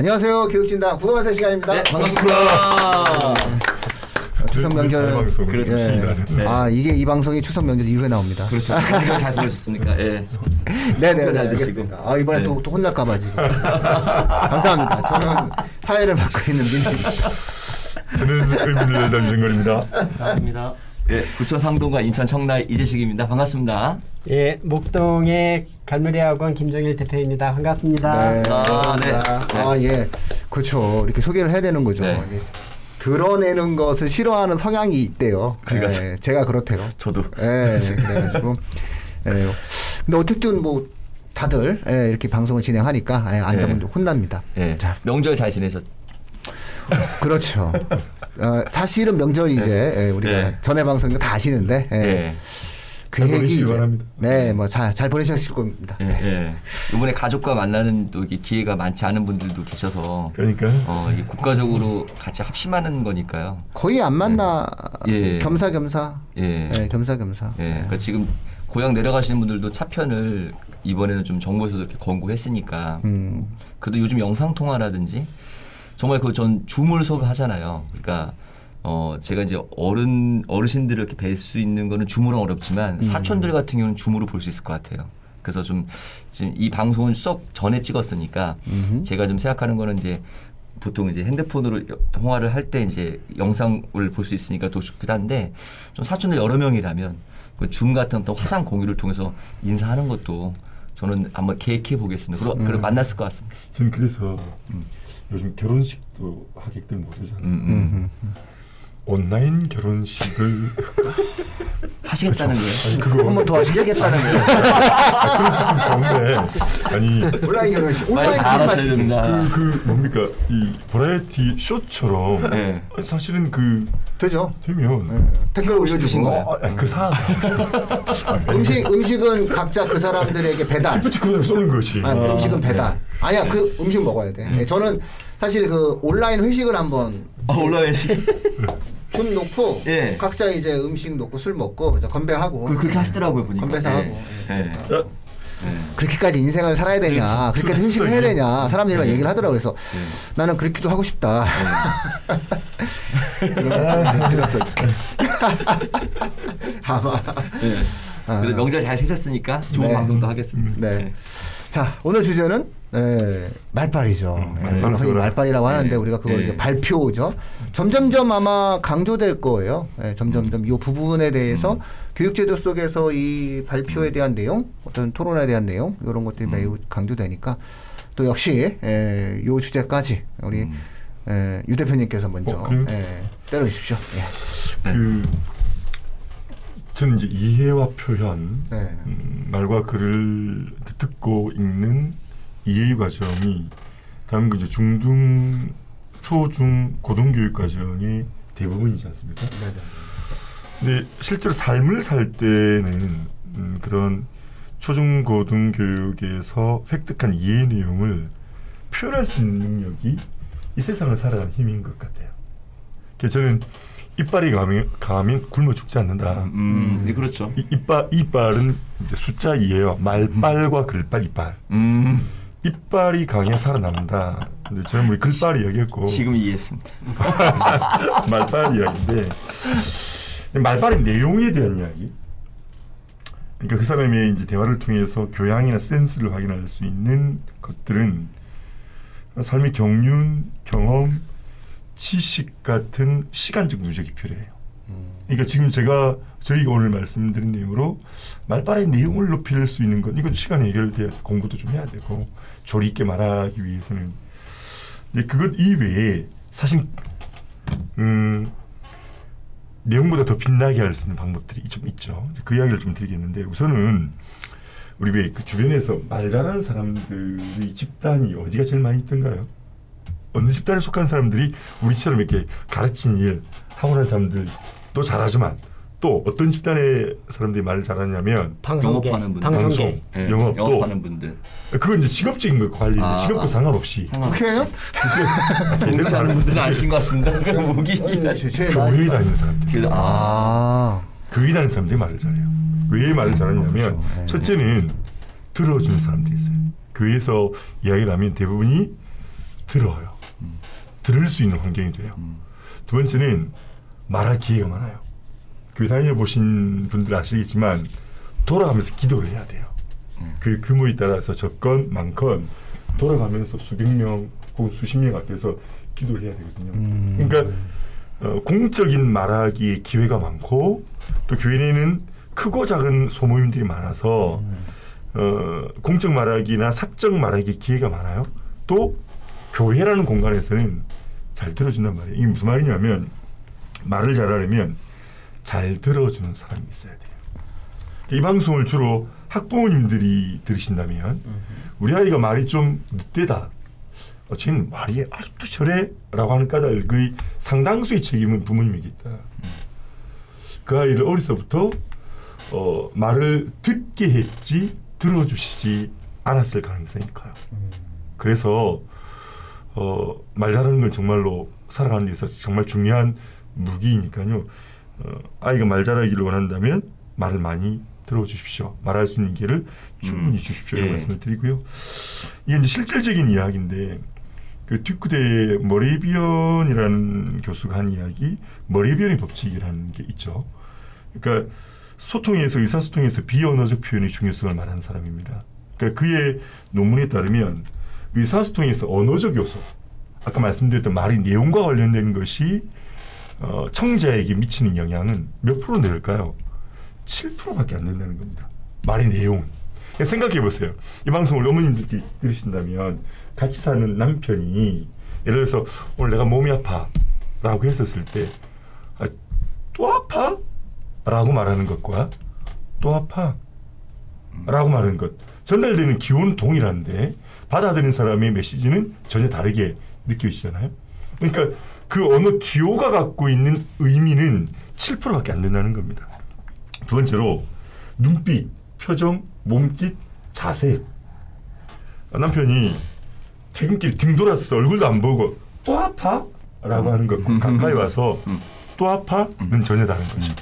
안녕하세요. 교육진단 국어만세 시간입니다. 네, 반갑습니다. 추석 명절은 방송을 그렇죠. 네. 아 이게 이 방송이 추석 명절 이후에 나옵니다. 그렇죠. 잘 들으셨습니까? 예. 네네 잘 네, 드시고. 알겠습니다. 아 이번에 네. 또, 또 혼날까봐 지금. 감사합니다. 저는 사회를 맡고 있는 민입니다. 저는 의문을 던진 겁니다. 입니다. 예, 부천 상동과 인천 청라의 이재식입니다. 반갑습니다. 예, 목동의 갈무리학원 김정일 대표입니다. 반갑습니다. 네, 아, 네. 아 예, 그렇죠. 이렇게 소개를 해야 되는 거죠. 네. 드러내는 것을 싫어하는 성향이 있대요. 그러니까 예, 제가 그렇대요. 저도. 예, 그래가지고. 예. 근데 어쨌든 뭐 다들 예, 이렇게 방송을 진행하니까 예, 안 예. 되면 혼납니다. 예. 자, 명절 잘 지내셨? 그렇죠. 어, 사실은 명절 이제 예, 우리가 예. 전에 방송 다 아시는데 예. 예. 그잘 얘기 이제 바랍니다. 네, 뭐잘잘 보내셨을 겁니다. 예. 예. 이번에 가족과 만나는 또 이게 기회가 많지 않은 분들도 계셔서 그러니까 어, 국가적으로 같이 합심하는 거니까요. 거의 안 만나 예. 겸사겸사. 예. 예, 겸사겸사. 예. 그러니까 지금 고향 내려가시는 분들도 차편을 이번에는 좀 정부에서 이렇게 권고했으니까 음. 그래도 요즘 영상 통화라든지 정말 그전 줌을 수업을 하잖아요. 그러니까 어 제가 이제 어른 어르신들을 이렇게 뵐 수 있는 거는 줌으로 어렵지만 음. 사촌들 같은 경우는 줌으로 볼수 있을 것 같아요. 그래서 좀 지금 이 방송은 수업 전에 찍었으니까 음흠. 제가 좀 생각하는 거는 이제 보통 이제 핸드폰으로 여- 통화를 할 때 이제 영상을 볼 수 있으니까 더 좋긴 한데 좀 사촌들 여러 명이라면 그 줌 같은 어떤 화상 공유를 통해서 인사하는 것도 저는 한번 계획해 보겠습니다. 그리고 음. 만났을 것 같습니다. 저는 그래서 요즘 결혼식도 하객들 모르잖아요. 음, 음. 온라인 결혼식을 하시겠다는 거예요? 아니 그거 한번 더 하시겠다는 거예요. 아, 그런 사람 가운데 아니 온라인 결혼식, 말 온라인 술 잘하셔야 마시기. 됩니다. 그, 그 뭡니까 이 버라이티 쇼처럼 네. 사실은 그 되죠. 되면 예. 댓글 올려주신 거예요? 거. 어, 아, 그 사람 음식 음식은 각자 그 사람들에게 배달. 기프티콘을 쏘는 것이 아, 음식은 배달. 아니야 그 음식 먹어야 돼. 예, 저는 사실 그 온라인 회식을 한번 아, 올라야시. 줌 놓고 예. 각자 이제 음식 놓고 술 먹고 이제 건배하고 그, 그렇게 하시더라고요 보니까. 건배사하고 예. 예, 예. 그래서 야, 그렇게까지 인생을 살아야 되냐. 그렇게까지 회식을 해야 되냐 사람들이랑 얘기를 하더라고 그래서 예. 나는 그렇기도 하고 싶다 드렸었죠 아마 예. 아. 그래도 명절 잘 되셨으니까 좋은 네. 방송도 하겠습니다. 네. 자 오늘 주제는 예, 말빨이죠. 음, 예, 말빨. 말빨이라고 하는데 네. 우리가 그걸 네. 이제 발표죠. 점점점 아마 강조될 거예요. 예, 점점점 이 부분에 대해서 음. 교육제도 속에서 이 발표에 대한 내용, 어떤 토론에 대한 내용 이런 것들이 음. 매우 강조되니까 또 역시 예, 요 주제까지 우리 음. 예, 유 대표님께서 먼저 어? 예, 때려주십시오. 예. 그 저는 이제 이해와 표현 네. 음, 말과 글을 듣고 읽는 이해 과정이 다음 그 이제 중등 초중 고등교육 과정의 대부분이지 않습니까? 네, 근데 실제로 삶을 살 때는 음, 그런 초중 고등 교육에서 획득한 이해 내용을 표현할 수 있는 능력이 이 세상을 살아가는 힘인 것 같아요. 그래서 저는 이빨이 강하면, 강하면 굶어 죽지 않는다. 음, 네, 그렇죠. 이, 이빨 이빨은 이제 숫자 이에요. 말빨과 글빨 이빨. 음, 이빨이 강해 살아남는다. 근데 저는 우리 글빨 이야기했고 지금 이해했습니다. 말빨 이야기인데 말빨의 내용에 대한 이야기. 그러니까 그 사람의 이제 대화를 통해서 교양이나 센스를 확인할 수 있는 것들은 삶의 경륜, 경험, 지식 같은 시간적 누적이 필요해요. 그러니까 지금 제가 저희가 오늘 말씀드린 내용으로 말빨의 내용을 높일 수 있는 건 이건 시간이 해결돼야 공부도 좀 해야 되고 조리 있게 말하기 위해서는 근데 그것 이외에 사실 음 내용보다 더 빛나게 할 수 있는 방법들이 좀 있죠. 그 이야기를 좀 드리겠는데 우선은 우리 왜 그 주변에서 말 잘하는 사람들의 집단이 어디가 제일 많이 있던가요? 어느 집단에 속한 사람들이 우리처럼 이렇게 가르치는 일난 사람들 도 잘하지만 또 어떤 집단의 사람들이 말을 잘하냐면 방송계, 영업하는 분들. 방송계. 방송. 예, 영업 또. 영업하는 분들. 그건 이제 직업적인 거 관리인데 아, 직업과 아. 상관없이 상관. 국회의원? 정치하는 분들은 아니신 것 같습니다. 무기. 교회에 나이- 다니는 사람들 그, 아, 아, 교회 다니는 사람들이 말을 잘해요. 왜 말을 잘하냐면 그렇죠. 네. 첫째는 들어주는 사람들이 있어요. 교회에서 이야기를 하면 대부분이 들어요. 들을 수 있는 환경이 돼요. 두 번째는 말할 기회가 많아요. 교회 다녀 보신 분들 아시겠지만 돌아가면서 기도를 해야 돼요. 그 규모에 따라서 적건 많건 돌아가면서 수백 명 혹은 수십 명 앞에서 기도를 해야 되거든요. 그러니까 어, 공적인 말하기에 기회가 많고 또 교회에는 크고 작은 소모임들이 많아서 어, 공적 말하기나 사적 말하기 기회가 많아요. 또 교회라는 공간에서는 잘 들어준단 말이에요. 이게 무슨 말이냐면 말을 잘하려면 잘 들어주는 사람이 있어야 돼요. 이 방송을 주로 학부모님들이 들으신다면 우리 아이가 말이 좀 늦대다. 어, 쟤는 말이 아직도 저래? 라고 하는 까닭의 상당수의 책임은 부모님에게 있다. 그 아이를 어려서부터 어, 말을 듣게 했지 들어주시지 않았을 가능성이 커요. 그래서 어, 말 잘하는 건 정말로 살아가는 데 있어서 정말 중요한 무기이니까요. 어, 아이가 말 잘하기를 원한다면 말을 많이 들어주십시오. 말할 수 있는 기회를 충분히 음. 주십시오. 예. 이런 말씀을 드리고요. 이게 이제 실질적인 이야기인데 그 듀크대 머레비언이라는 교수가 한 이야기 머레비언의 법칙이라는 게 있죠. 그러니까 소통에서 의사소통에서 비언어적 표현의 중요성을 말하는 사람입니다. 그러니까 그의 논문에 따르면 의사소통에서 언어적 요소 아까 말씀드렸던 말의 내용과 관련된 것이 어, 청자에게 미치는 영향은 몇 프로 될까요? 7%밖에 안 된다는 겁니다. 말의 내용은. 그러니까 생각해 보세요. 이 방송을 어머님들이 들으신다면 같이 사는 남편이 예를 들어서 오늘 내가 몸이 아파 라고 했었을 때 아, 또 아파? 라고 말하는 것과 또 아파? 라고 말하는 것 전달되는 기호는 동일한데 받아들인 사람의 메시지는 전혀 다르게 느껴지잖아요. 그러니까 그 어느 기호가 갖고 있는 의미는 7%밖에 안 된다는 겁니다. 두 번째로 눈빛, 표정, 몸짓, 자세. 남편이 퇴근길 등 돌아서 얼굴도 안 보고 또 아파? 라고 하는 것 가까이 와서 또 아파?는 전혀 다른 거죠.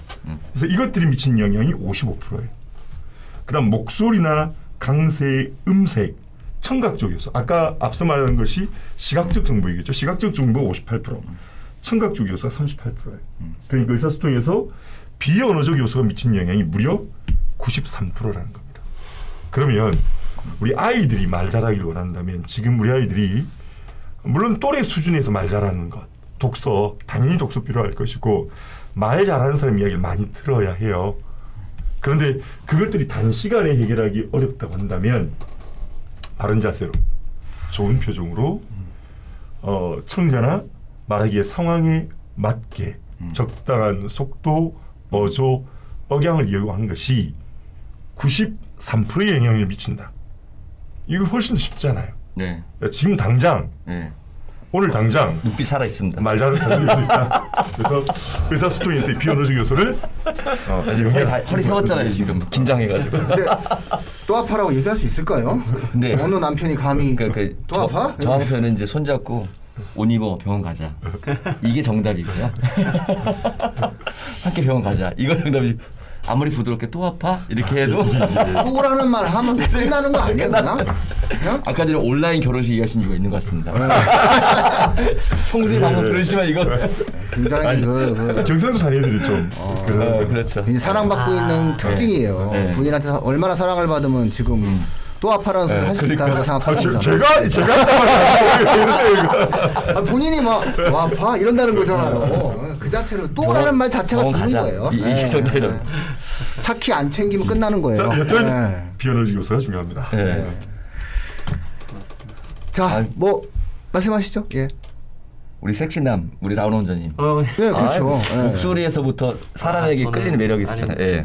그래서 이것들이 미치는 영향이 55%예요. 그 다음 목소리나 강세, 음색, 청각적 요소. 아까 앞서 말한 것이 시각적 정보이겠죠. 시각적 정보 58%, 청각적 요소가 38%예요. 그러니까 의사소통에서 비언어적 요소가 미치는 영향이 무려 93%라는 겁니다. 그러면 우리 아이들이 말 잘하기를 원한다면 지금 우리 아이들이 물론 또래 수준에서 말 잘하는 것, 독서 당연히 독서 필요할 것이고 말 잘하는 사람 이야기를 많이 들어야 해요. 그런데 그것들이 단시간에 해결하기 어렵다고 한다면 바른 자세로 좋은 표정으로 어, 청자나 말하기의 상황에 맞게 적당한 속도, 어조, 억양을 이용하는 것이 93%의 영향을 미친다. 이거 훨씬 더 쉽잖아요. 네. 지금 당장 네. 오늘 당장 눈빛 살아 있습니다. 말 잘하는 사람들이 있다. 그래서 의사 소통에서의 비언어적 요소를 어, 아직 허리, 다, 허리 세웠잖아요 지금 긴장해가지고. 근데 또 아파라고 얘기할 수 있을까요? 네. 어느 남편이 감히 그, 그, 또 저, 아파? 저 한편은 이제 손잡고 옷 입어 병원 가자. 이게 정답이고요. 함께 병원 가자. 이거 정답이지. 아무리 부드럽게 또 아파? 이렇게 해도? 또라는 말 하면 끝나는 거 아니야 그냥? 그냥? 아까 전에 온라인 결혼식 얘기하신 이유가 있는 것 같습니다. 평소에 방송 들으시면 이거. 굉장히 그, 그. 경상도 자녀들이 좀 그런 어, 그렇죠. 사랑받고 있는 특징이에요. 네. 본인한테 얼마나 사랑을 받으면 지금 또 아파라는 소리 할수 있다고 아, 생각합니다. 저, 제가 제가. 아, 본인이 막또 아파 이런다는 거잖아요. 그 자체로 또라는 말 자체가 가자. 거예요. 이, 네. 정답이라고. 차키 안 챙기면 끝나는 거예요. 자, 여튼 네. 비언어적 요소가 중요합니다. 네. 자, 아, 뭐 말씀하시죠. 예. 우리 섹시남 우리 라운 원장님. 어, 네, 그렇죠. 아, 예. 목소리에서부터 사람에게 아, 저는- 끌리는 매력이 있잖아요. 예.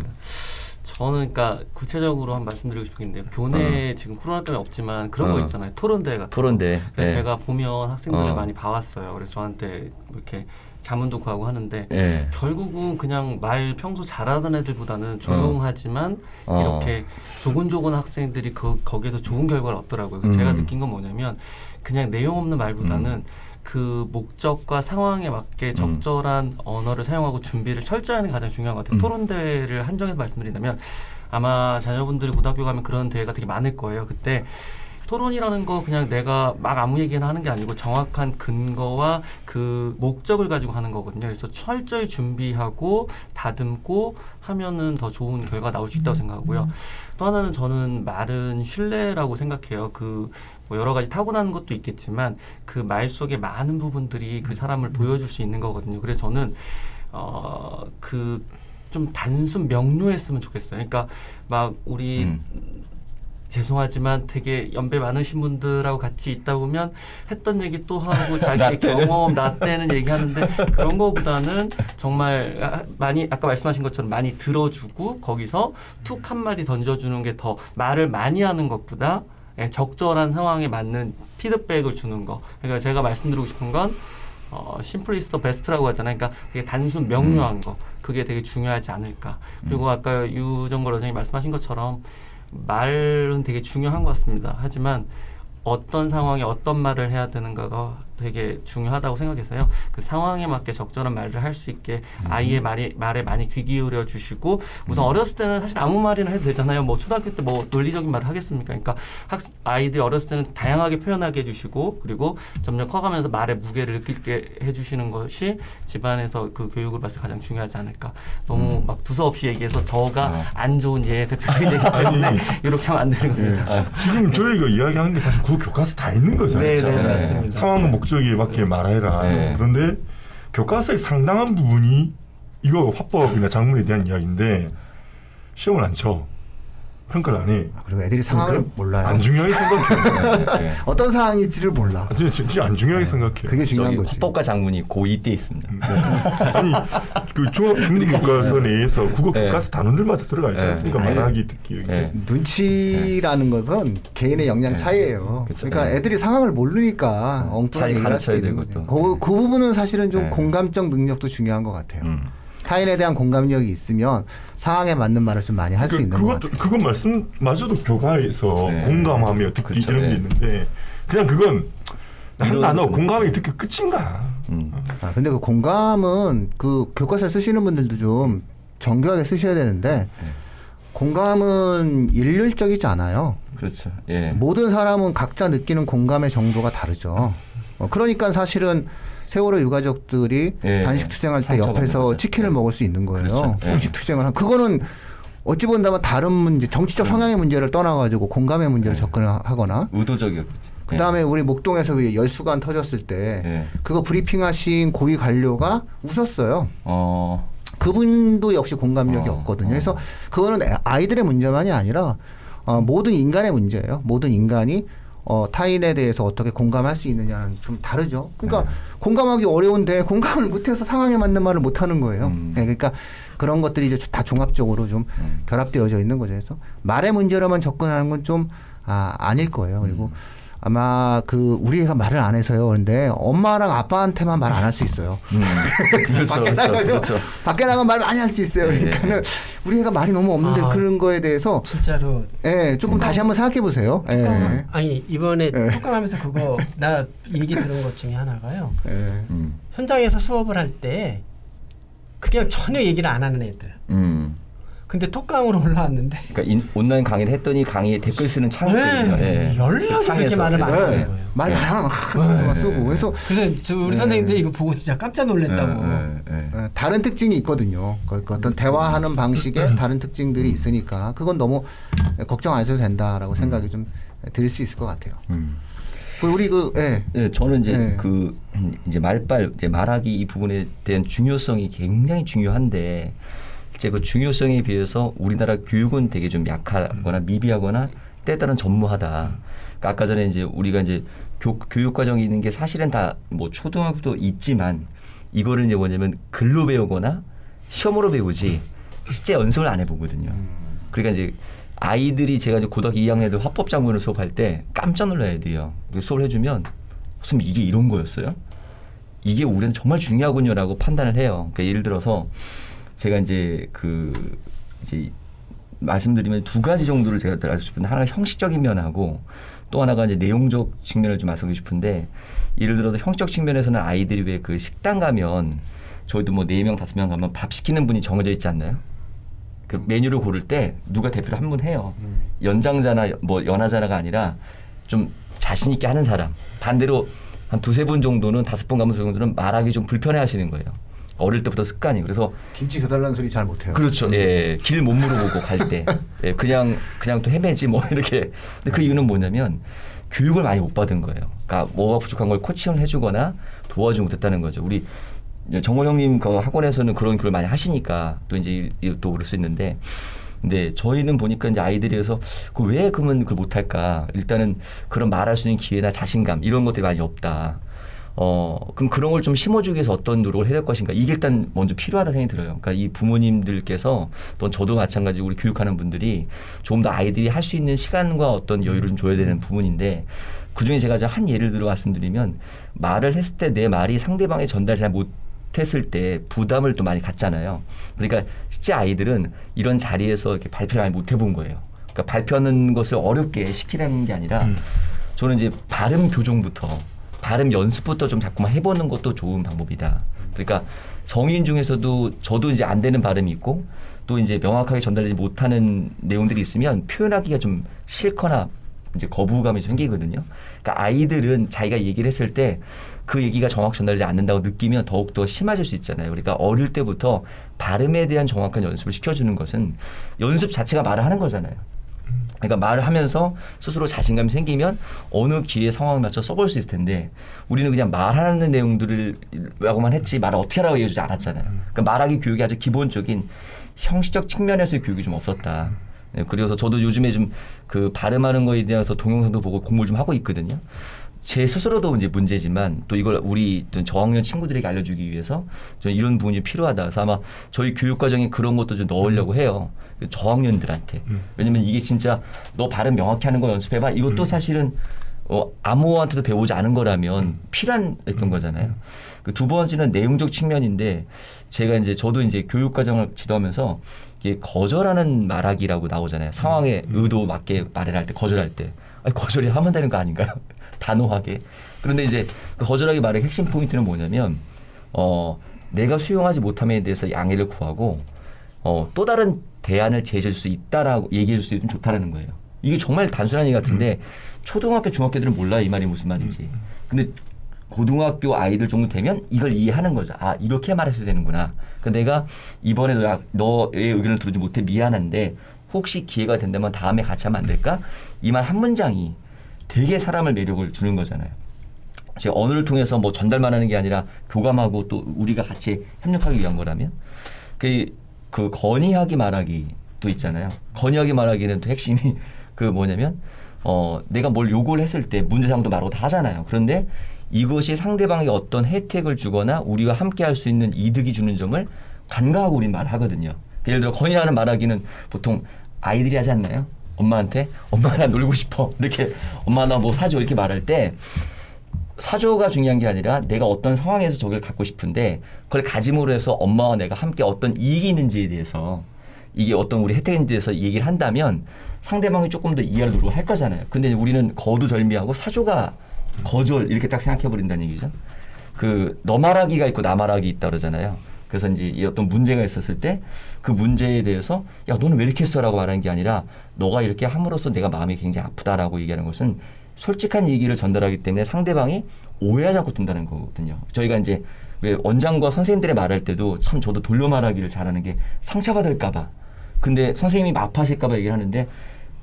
저는 그러니까 구체적으로 한 말씀드리고 싶은 게 교내 지금 코로나 때문에 없지만 그런 거 어. 있잖아요. 토론대 같은 토론대. 거. 예. 제가 보면 학생들을 어. 많이 봐왔어요. 그래서 저한테 이렇게 자문도 구하고 하는데 예. 결국은 그냥 말 평소 잘하던 애들보다는 조용하지만 어. 이렇게 조곤조곤 학생들이 그 거기에서 좋은 결과를 얻더라고요. 그래서 제가 음. 느낀 건 뭐냐면 그냥 내용 없는 말보다는 그 목적과 상황에 맞게 적절한 언어를 사용하고 준비를 철저히 하는 게 가장 중요한 것 같아요. 음. 토론 대회를 한정해서 말씀드린다면 아마 자녀분들이 고등학교 가면 그런 대회가 되게 많을 거예요. 그때 토론이라는 거 그냥 내가 막 아무 얘기나 하는 게 아니고 정확한 근거와 그 목적을 가지고 하는 거거든요. 그래서 철저히 준비하고 다듬고 하면은 더 좋은 결과 나올 수 있다고 생각하고요. 또 하나는 저는 말은 신뢰라고 생각해요. 그 뭐 여러 가지 타고나는 것도 있겠지만 그 말 속에 많은 부분들이 그 사람을 보여줄 수 있는 거거든요. 그래서 저는 어그 좀 단순 명료했으면 좋겠어요. 그러니까 막 우리 음. 죄송하지만 되게 연배 많으신 분들하고 같이 있다 보면 했던 얘기 또 하고 자기의. 경험, 나 때는 얘기하는데 그런 거보다는 정말 아, 많이 아까 말씀하신 것처럼 많이 들어주고 거기서 툭 한 마디 던져주는 게 더 말을 많이 하는 것보다 예, 적절한 상황에 맞는 피드백을 주는 거. 그러니까 제가 말씀드리고 싶은 건 어, 심플리스터 베스트라고 하잖아요. 그러니까 되게 단순 명료한 거. 그게 되게 중요하지 않을까. 그리고 아까 유정걸 원장님 말씀하신 것처럼 말은 되게 중요한 것 같습니다. 하지만 어떤 상황에 어떤 말을 해야 되는가가 되게 중요하다고 생각해서요. 그 상황에 맞게 적절한 말을 할 수 있게 아이의 말이, 말에 많이 귀 기울여 주시고 우선 어렸을 때는 사실 아무 말이나 해도 되잖아요. 뭐 초등학교 때 뭐 논리적인 말을 하겠습니까? 그러니까 학, 아이들이 어렸을 때는 다양하게 표현하게 해주시고 그리고 점점 커가면서 말의 무게를 느끼게 해주시는 것이 집안에서 그 교육을 봤을 때 가장 중요하지 않을까. 너무 막 두서없이 얘기해서 저가 어. 안 좋은 예 대표적이기 때문에 이렇게 하면 안 되는 겁니다. 지금 저희가 이야기하는 게 사실 그 교과서 다 있는 거잖아요. 네. 네, 네. 맞습니다. 상황 목적에 맞게 말해라. 네. 그런데 교과서의 상당한 부분이 이거 화법이나 장문에 대한 이야기인데 시험을 안 쳐. 평가를 안 해. 그리고 애들이 상황을 그러니까 몰라요. 안 중요하게 생각해. 네. 어떤 상황인지를 몰라. 진짜, 진짜 안 중요하게 생각해. 그게 중요한 거지. 화법과 장문이 고2 때 있습니다. 아니 그 중등 교과서 내에서 국어 네. 교과서 단원들마다 들어가 있지 네. 않습니까? 말하기 듣기 이렇게. 네. 눈치라는 것은 개인의 역량 네. 차이예요. 그쵸. 그러니까 네. 애들이 상황을 모르니까 엉뚱하게 가르쳐야 되고 거죠. 또. 그, 그 부분은 사실은 좀 네. 공감적 능력도 중요한 것 같아요. 음. 타인에 대한 공감력이 있으면 상황에 맞는 말을 좀 많이 할수 그, 있는 것 그것도 같아요. 그건 말씀마저도 교과에서 네. 공감하며 듣기 그렇죠. 이런 게 네. 있는데 그냥 그건 단어 공감하며 듣기 끝인가? 음. 아, 근데 그 공감은 그 교과서 쓰시는 분들도 좀 정교하게 쓰셔야 되는데 네. 공감은 일률적이지 않아요. 그렇죠. 예. 모든 사람은 각자 느끼는 공감의 정도가 다르죠. 어, 그러니까 사실은 세월호 유가족들이 예, 단식 투쟁할 때 옆에서. 치킨을 예. 먹을 수 있는 거예요. 그렇죠. 예. 투쟁을 한 그거는 어찌 본다면 다른 문제, 정치적 성향의 문제를 떠나가지고 공감의 문제를 예. 접근하거나 의도적이었겠지. 그 다음에 우리 목동에서 왜 열수관 터졌을 때 예. 그거 브리핑하신 고위 관료가 웃었어요. 어. 그분도 역시 공감력이 어, 없거든요. 어. 그래서 그거는 애- 아이들의 문제만이 아니라 어, 모든 인간의 문제예요. 모든 인간이 어, 타인에 대해서 어떻게 공감할 수 있느냐는 좀 다르죠. 그러니까 네. 공감하기 어려운데 공감을 못해서 상황에 맞는 말을 못하는 거예요. 음. 네, 그러니까 그런 것들이 이제 다 종합적으로 좀 음. 결합되어져 있는 거죠. 그래서 말의 문제로만 접근하는 건 좀 아, 아닐 거예요. 그리고 음. 아마 그 우리 애가 말을 안 해서요. 그런데 엄마랑 아빠한테만 말 안 할 수 있어요. 음. 그렇죠. 밖에 그렇죠. 나가면 그렇죠. 밖에 나가면 말 많이 할 수 있어요. 네, 그러니까는 우리 애가 말이 너무 없는데 아. 그런 거에 대해서 진짜로 예, 조금 다시 한번 생각해 보세요. 예. 톡강- 아니 이번에 네. 톡강하면서 그거 나 얘기 들은 것 중에 하나가요. 예. 음. 현장에서 수업을 할 때 그냥 전혀 얘기를 안 하는 애들. 음. 근데 톡강으로 올라왔는데 그러니까 인, 온라인 강의를 했더니 강의에 댓글 쓰는 창이 있거든요. 네, 예. 연락이 그렇게 창에서. 말을 많이 네. 하는 예. 거예요. 말 네. 많아 하면서만 쓰고 그래서 그래서 저 우리 네. 선생님들 이거 보고 진짜 깜짝 놀랐다고. 예, 예, 예. 예, 다른 특징이 있거든요. 그, 그 어떤 대화하는 방식에 다른 특징들이 있으니까 그건 너무 걱정 안 하셔도 된다라고 생각이 좀들수 있을 것 같아요. 음. 그리고 우리 그 예. 예, 저는 이제 네. 그 음, 이제 말빨 이제 말하기 이 부분에 대한 중요성이 굉장히 중요한데 이제 그 중요성에 비해서 우리나라 교육은 되게 좀 약하거나 미비하거나 때따른 전무하다. 그러니까 아까 전에 이제 우리가 이제 교, 교육 과정이 있는 게 사실은 다 뭐 초등학교도 있지만 이거를 이제 뭐냐면 글로 배우거나 시험으로 배우지 실제 연습을 안 해보거든요. 그러니까 이제 아이들이 제가 이제 고등학교 2학년 때 화법 장문을 수업할 때 깜짝 애들이요. 그 수업을 해주면 선생님 이게 이런 거였어요? 이게 우리는 정말 중요하군요라고 판단을 해요. 그러니까 예를 들어서 제가 이제 그 이제 말씀드리면 두 가지 정도를 제가 알고 싶은데 하나가 형식적인 면하고 또 하나가 이제 내용적 측면을 좀 말씀드리고 싶은데 예를 들어서 형식적 측면에서는 아이들이 왜 그 식당 가면 저희도 뭐 네 명 다섯 명 가면 밥 시키는 분이 정해져 있지 않나요? 그 메뉴를 고를 때 누가 대표를 한 분 해요. 연장자나 뭐 연하자나가 아니라 좀 자신 있게 하는 사람 반대로 한 두세 번 정도는 다섯 번 가면 정도는 말하기 좀 불편해 하시는 거예요. 어릴 때부터 습관이. 그래서 김치 사달라는 소리 잘 못해요. 그렇죠. 예. 길 못 물어보고 갈 때. 예. 그냥, 그냥 또 헤매지 뭐 이렇게. 근데 그 이유는 뭐냐면 교육을 많이 못 받은 거예요. 그러니까 뭐가 부족한 걸 코칭을 해주거나 도와주지 못했다는 거죠. 우리 정원 형님 그 학원에서는 그런 교육을 많이 하시니까 또 이제 이- 또 그럴 수 있는데 근데 저희는 보니까 이제 아이들이어서 그 왜 그러면 그걸 못할까? 일단은 그런 말할 수 있는 기회나 자신감 이런 것들이 많이 없다. 어, 그럼 그런 걸 좀 심어주기 위해서 어떤 노력을 해야 될 것인가? 이게 일단 먼저 필요하다 생각이 들어요. 그러니까 이 부모님들께서 또 저도 마찬가지 우리 교육하는 분들이 좀더 아이들이 할 수 있는 시간과 어떤 여유를 좀 줘야 되는 부분인데 그 중에 제가 한 예를 들어 말씀드리면 말을 했을 때 내 말이 상대방에 전달 잘 못 했을 때 부담을 또 많이 갖잖아요. 그러니까 실제 아이들은 이런 자리에서 이렇게 발표를 많이 못 해본 거예요. 그러니까 발표하는 것을 어렵게 시키라는 게 아니라 음. 저는 이제 발음 교정부터 발음 연습부터 좀 자꾸만 해보는 것도 좋은 방법이다. 그러니까 성인 중에서도 저도 이제 안 되는 발음이 있고 또 이제 명확하게 전달되지 못하는 내용들이 있으면 표현하기가 좀 싫거나 이제 거부감이 생기거든요. 그러니까 아이들은 자기가 얘기를 했을 때 그 얘기가 정확히 전달되지 않는다고 느끼면 더욱더 심해질 수 있잖아요. 그러니까 어릴 때부터 발음에 대한 정확한 연습을 시켜주는 것은 연습 자체가 말을 하는 거잖아요. 그러니까 말을 하면서 스스로 자신감이 생기면 어느 기회 상황에 맞춰 써볼 수 있을 텐데 우리는 그냥 말하는 내용들을라고만 했지 말을 어떻게 하라고 얘기해주지 않았잖아요. 그러니까 말하기 교육이 아주 기본적인 형식적 측면에서의 교육이 좀 없었다. 네, 그래서 저도 요즘에 좀 그 발음하는 거에 대해서 동영상도 보고 공부를 좀 하고 있거든요. 제 스스로도 이제 문제지만 또 이걸 우리 좀 저학년 친구들에게 알려주기 위해서 저는 이런 부분이 필요하다. 그래서 아마 저희 교육 과정에 그런 것도 좀 넣으려고 해요. 그 저학년들한테. 왜냐면 이게 진짜 너 발음 명확히 하는 거 연습해봐. 이것도 사실은 어, 아무한테도 배우지 않은 거라면 필요한 했던 거잖아요. 그 두 번째는 내용적 측면인데 제가 이제 저도 이제 교육 과정을 지도하면서 이게 거절하는 말하기라고 나오잖아요. 상황에 의도 맞게 말을 할 때 거절할 때 아니, 거절이 하면 되는 거 아닌가요? 단호하게. 그런데 이제 그 거절하기 말의 핵심 포인트는 뭐냐면 어 내가 수용하지 못함에 대해서 양해를 구하고 어, 또 다른 대안을 제시할 수 있다라고 얘기해 줄 수 있으면 좋다라는 거예요. 이게 정말 단순한 얘기 같은데 초등학교 중학교들은 몰라 이 말이 무슨 말인지. 근데 고등학교 아이들 정도 되면 이걸 이해하는 거죠. 아 이렇게 말했어야 되는구나. 그 내가 이번에 너, 너의 의견을 들어주지 못해 미안한데 혹시 기회가 된다면 다음에 같이 하면 안 될까? 이 말 한 문장이 되게 사람을 매력을 주는 거잖아요. 제가 언어를 통해서 뭐 전달만 하는 게 아니라 교감하고 또 우리가 같이 협력하기 위한 거라면 그, 그 건의하기 말하기 또 있잖아요. 건의하기 말하기는 또 핵심이 그 뭐냐면 어 내가 뭘 요구를 했을 때 문제상도 말하고 다 하잖아요. 그런데 이것이 상대방에게 어떤 혜택을 주거나 우리가 함께 할 수 있는 이득이 주는 점을 간과하고 우리 말하거든요. 예를 들어 건의하는 말하기는 보통 아이들이 하지 않나요? 엄마한테 엄마 나 놀고 싶어 이렇게 엄마 나 뭐 사줘 이렇게 말할 때 사조가 중요한 게 아니라 내가 어떤 상황에서 저걸 갖고 싶은데 그걸 가짐으로 해서 엄마와 내가 함께 어떤 이익이 있는지에 대해서 이게 어떤 우리 혜택인지에 대해서 얘기를 한다면 상대방이 조금 더 이해를 누르고 할 거잖아요. 근데 우리는 거두절미하고 사조가 거절 이렇게 딱 생각해 버린다는 얘기죠. 그 너 말하기가 있고 나 말하기 있다 그러잖아요. 그래서 이제 이 어떤 문제가 있었을 때 그 문제에 대해서 야 너는 왜 이렇게 했어라고 말하는 게 아니라 너가 이렇게 함으로써 내가 마음이 굉장히 아프다라고 얘기하는 것은 솔직한 얘기를 전달하기 때문에 상대방이 오해하지 않고 든다는 거거든요. 저희가 이제 왜 원장과 선생님들의 말할 때도 참 저도 돌려 말하기를 잘하는 게 상처받을까봐. 근데 선생님이 아파하실까봐 얘기를 하는데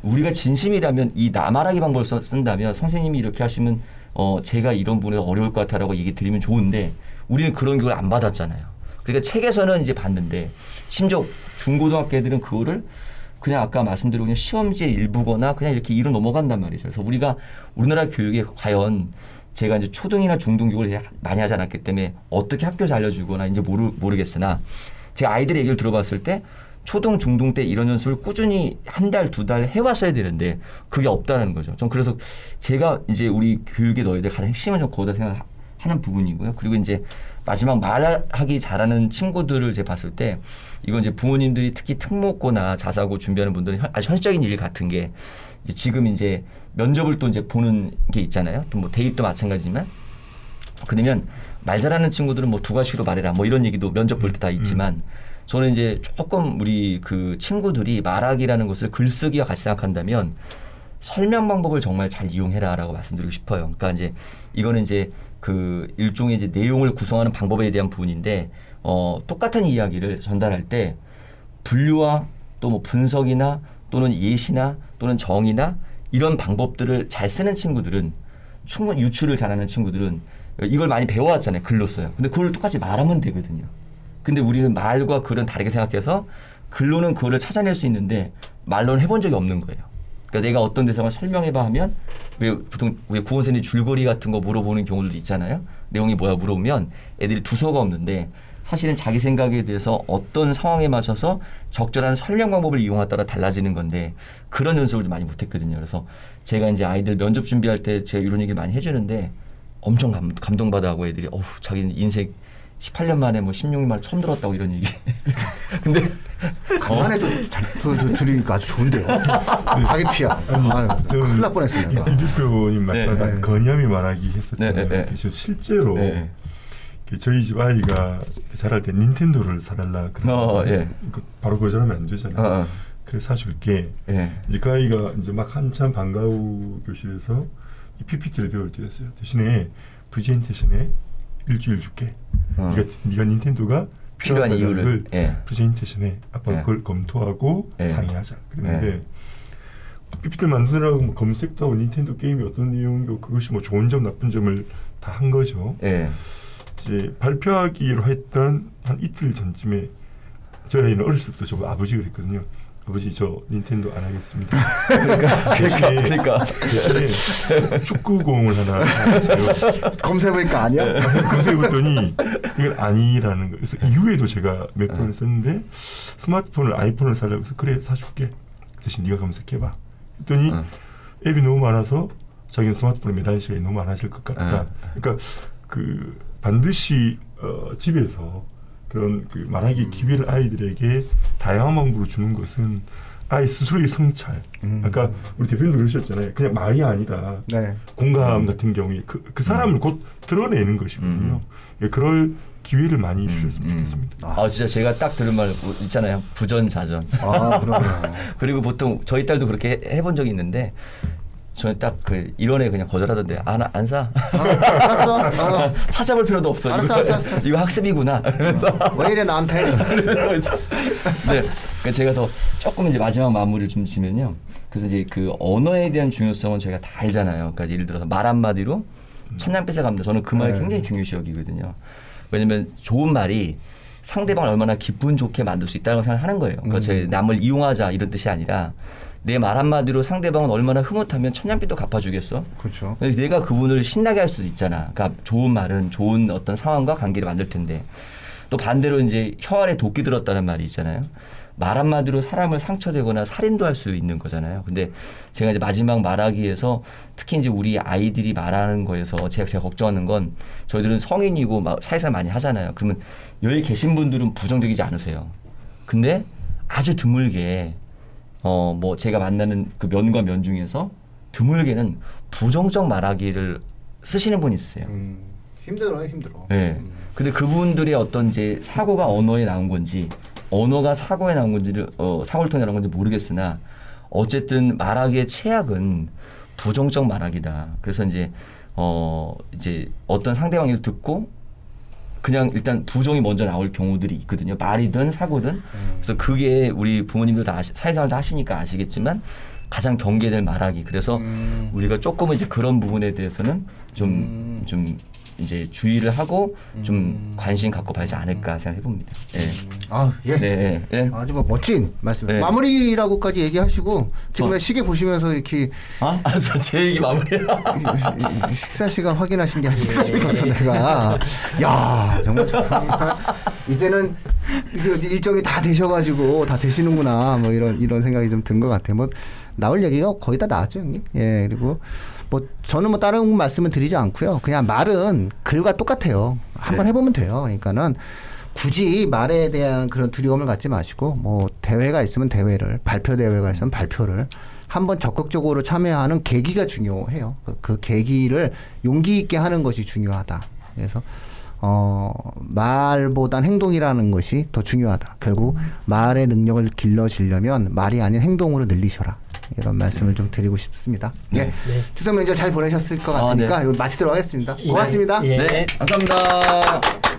우리가 진심이라면 이 나 말하기 방법을 써- 쓴다면 선생님이 이렇게 하시면 어 제가 이런 부분에서 어려울 것 같아라고 얘기 드리면 좋은데 우리는 그런 교육을 안 받았잖아요. 그러니까 책에서는 이제 봤는데 심지어 중고등학교 애들은 그거를 그냥 아까 말씀드린 그냥 시험지의 일부거나 그냥 이렇게 이로 넘어간단 말이죠. 그래서 우리가 우리나라 교육에 과연 제가 이제 초등이나 중등 교육을 많이 하지 않았기 때문에 어떻게 학교에서 알려주거나 이제 모르, 모르겠으나 제가 아이들의 얘기를 들어봤을 때 초등, 중등 때 이런 연습을 꾸준히 한 달, 두 달 해왔어야 되는데 그게 없다는 거죠. 전 그래서 제가 이제 우리 교육에 너희들 가장 핵심은 좀 거기다 생각하는 부분이고요. 그리고 이제 마지막 말하기 잘하는 친구들을 제가 봤을 때 이건 이제 부모님들이 특히 특목고나 자사고 준비하는 분들은 현- 아주 현실적인 일 같은 게 이제 지금 이제 면접을 또 이제 보는 게 있잖아요. 또 뭐 대입도 마찬가지지만 그러면 말 잘하는 친구들은 뭐 두 가지로 말해라 뭐 이런 얘기도 면접 볼 때 다 있지만 저는 이제 조금 우리 그 친구들이 말하기라는 것을 글쓰기와 같이 생각한다면 설명 방법을 정말 잘 이용해라라고 말씀드리고 싶어요. 그러니까 이제 이거는 이제 그 일종의 이제 내용을 구성하는 방법에 대한 부분인데 어 똑같은 이야기를 전달할 때 분류와 또 뭐 분석이나 또는 예시나 또는 정의나 이런 방법들을 잘 쓰는 친구들은 충분히 유추를 잘하는 친구들은 이걸 많이 배워왔잖아요. 글로써요. 근데 그걸 똑같이 말하면 되거든요. 근데 우리는 말과 글은 다르게 생각해서 글로는 그거를 찾아낼 수 있는데 말로는 해본 적이 없는 거예요. 그러니까 내가 어떤 대상을 설명해봐 하면 왜 보통 왜 구원생이 줄거리 같은 거 물어보는 경우들도 있잖아요. 내용이 뭐야 물어보면 애들이 두서가 없는데 사실은 자기 생각에 대해서 어떤 상황에 맞춰서 적절한 설명 방법을 이용하에 따라 달라지는 건데 그런 연습을 많이 못했거든요. 그래서 제가 이제 아이들 면접 준비할 때 제가 이런 얘기를 많이 해주는데 엄청 감, 감동받아하고 애들이 어우 자기는 인생 18년 만에 뭐 16년 만에 처음 들었다고 이런 얘기. 근데 간만에 도 잘, 그, 저, 들으니까 아주 좋은데요. 자기 피야. 아유, 큰일 날 뻔했어요. 이, 이 대표님 말씀하다 네. 건염이 말하기 했었잖아요. 네, 네, 네. 실제로 네. 그 저희 집 아이가 자랄 때 닌텐도를 사달라 그러면 어, 예. 그 바로 거절하면 안 되잖아요. 어, 어. 그래서 사줄게. 예. 이제 그 아이가 이제 막 한참 방과후 교실에서 이 PPT를 배울 때였어요. 대신에 프레젠테이션에 일주일 줄게. 어. 네가 네가 닌텐도가 필요한 이유를, 걸 예. 프레젠테이션에 아빠가 예. 그걸 검토하고 예. 상의하자. 그랬는데 예. PPT 만드느라고 뭐 검색도 하고 닌텐도 게임이 어떤 내용이고 그것이 뭐 좋은 점 나쁜 점을 다 한 거죠. 예. 이제 발표하기로 했던 한 이틀 전쯤에 저희 아이는 어렸을 때부터 저 아버지가 그랬거든요. 아버지 저 닌텐도 안 하겠습니다. 그러니까 대신에, 그러니까. 대신에 축구공을 하나 사주세요. 검색해보니까 아니야? 검색해봤더니 이건 아니라는 거. 그래서 이후에도 제가 몇 네. 번을 썼는데 스마트폰을 아이폰을 사려고 해서 그래 사줄게. 대신 네가 검색해봐. 했더니 응. 앱이 너무 많아서 자기는 스마트폰에 매달 시간이 너무 많아질 것 같다. 응. 그러니까 그 반드시 어, 집에서 그런 그 말하기 기회를 아이들에게 다양한 방법으로 주는 것은 아이 스스로의 성찰. 음. 아까 우리 대표님도 그러셨잖아요. 그냥 말이 아니다. 네. 공감 같은 경우에 그, 그 사람을 곧 드러내는 것이거든요. 예, 그럴 기회를 많이 주셨으면 음. 좋겠습니다. 아 진짜 제가 딱 들은 말 있잖아요. 부전자전. 아. 그리고 보통 저희 딸도 그렇게 해- 해본 적이 있는데 저는 딱그 이론에 그냥 거절하던데 안, 안 사. 알았어. 어. 찾아볼 필요도 없어. 알았어, 이거, 알았어, 알았어. 이거 학습이구나. 그래서 왜 이래 나한테? 네. 그러니까 제가 더 조금 이제 마지막 마무리를 좀 지면요. 그래서 이제 그 언어에 대한 중요성은 저희가 다 알잖아요. 그러니까 예를 들어서 말 한마디로 천냥빚에 갑니다. 저는 그 말이 네. 굉장히 중요시 여기거든요. 왜냐면 좋은 말이 상대방을 얼마나 기분 좋게 만들 수 있다는 생각을 하는 거예요. 그러니까 음. 제 남을 이용하자 이런 뜻이 아니라 내 말 한마디로 상대방은 얼마나 흐뭇하면 천냥빚도 갚아주겠어. 그렇죠. 내가 그분을 신나게 할 수도 있잖아. 그러니까 좋은 말은 좋은 어떤 상황과 관계를 만들 텐데 또 반대로 이제 혀 안에 도끼 들었다는 말이 있잖아요. 말 한마디로 사람을 상처되거나 살인도 할 수 있는 거잖아요. 근데 제가 이제 마지막 말하기에서 특히 이제 우리 아이들이 말하는 거에서 제가, 제가 걱정하는 건 저희들은 성인이고 막 사회생활 많이 하잖아요. 그러면 여기 계신 분들은 부정적이지 않으세요. 근데 아주 드물게 어 뭐 제가 만나는 그 면과 면 중에서 드물게는 부정적 말하기를 쓰시는 분이 있어요. 음, 힘들어요, 힘들어. 네. 음. 근데 그분들의 어떤 이제 사고가 언어에 나온 건지 언어가 사고에 나온 건지를 어, 사고를 통해 나온 건지 모르겠으나 어쨌든 말하기의 최악은 부정적 말하기다. 그래서 이제 어 이제 어떤 상대방 일 듣고 그냥 일단 부정이 먼저 나올 경우들이 있거든요. 말이든 사고든. 그래서 그게 우리 부모님들 다 아시, 사회생활 다 하시니까 아시겠지만 가장 경계될 말하기. 그래서 음. 우리가 조금은 이제 그런 부분에 대해서는 좀, 좀 이제 주의를 하고 좀 관심 갖고 봐야지 않을까 생각해 봅니다. 예. 아, 예. 네, 예. 아주 뭐 멋진 말씀. 네. 마무리라고까지 얘기하시고 지금 저- 시계 보시면서 이렇게 아, 아, 저 제 얘기 마무리야. 이- 식사 시간 확인하신 게 싶어서 내가 야 정말 이제는 일정이 다 되셔가지고 다 되시는구나 뭐 이런 이런 생각이 좀 든 것 같아요. 뭐 나올 얘기가 거의 다 나왔죠, 형님. 예 그리고 뭐 저는 뭐 다른 말씀을 드리지 않고요. 그냥 말은 글과 똑같아요. 한번 해보면 돼요. 그러니까는. 굳이 말에 대한 그런 두려움을 갖지 마시고 뭐 대회가 있으면 대회를 발표 대회가 있으면 발표를 한번 적극적으로 참여하는 계기가 중요해요. 그, 그 계기를 용기 있게 하는 것이 중요하다. 그래서 어 말보단 행동이라는 것이 더 중요하다. 결국 말의 능력을 길러지려면 말이 아닌 행동으로 늘리셔라. 이런 말씀을 좀 드리고 싶습니다. 예. 네. 네. 추석 명절 잘 보내셨을 것 아, 같으니까 네. 이거 마치도록 하겠습니다. 고맙습니다. 예. 네, 감사합니다.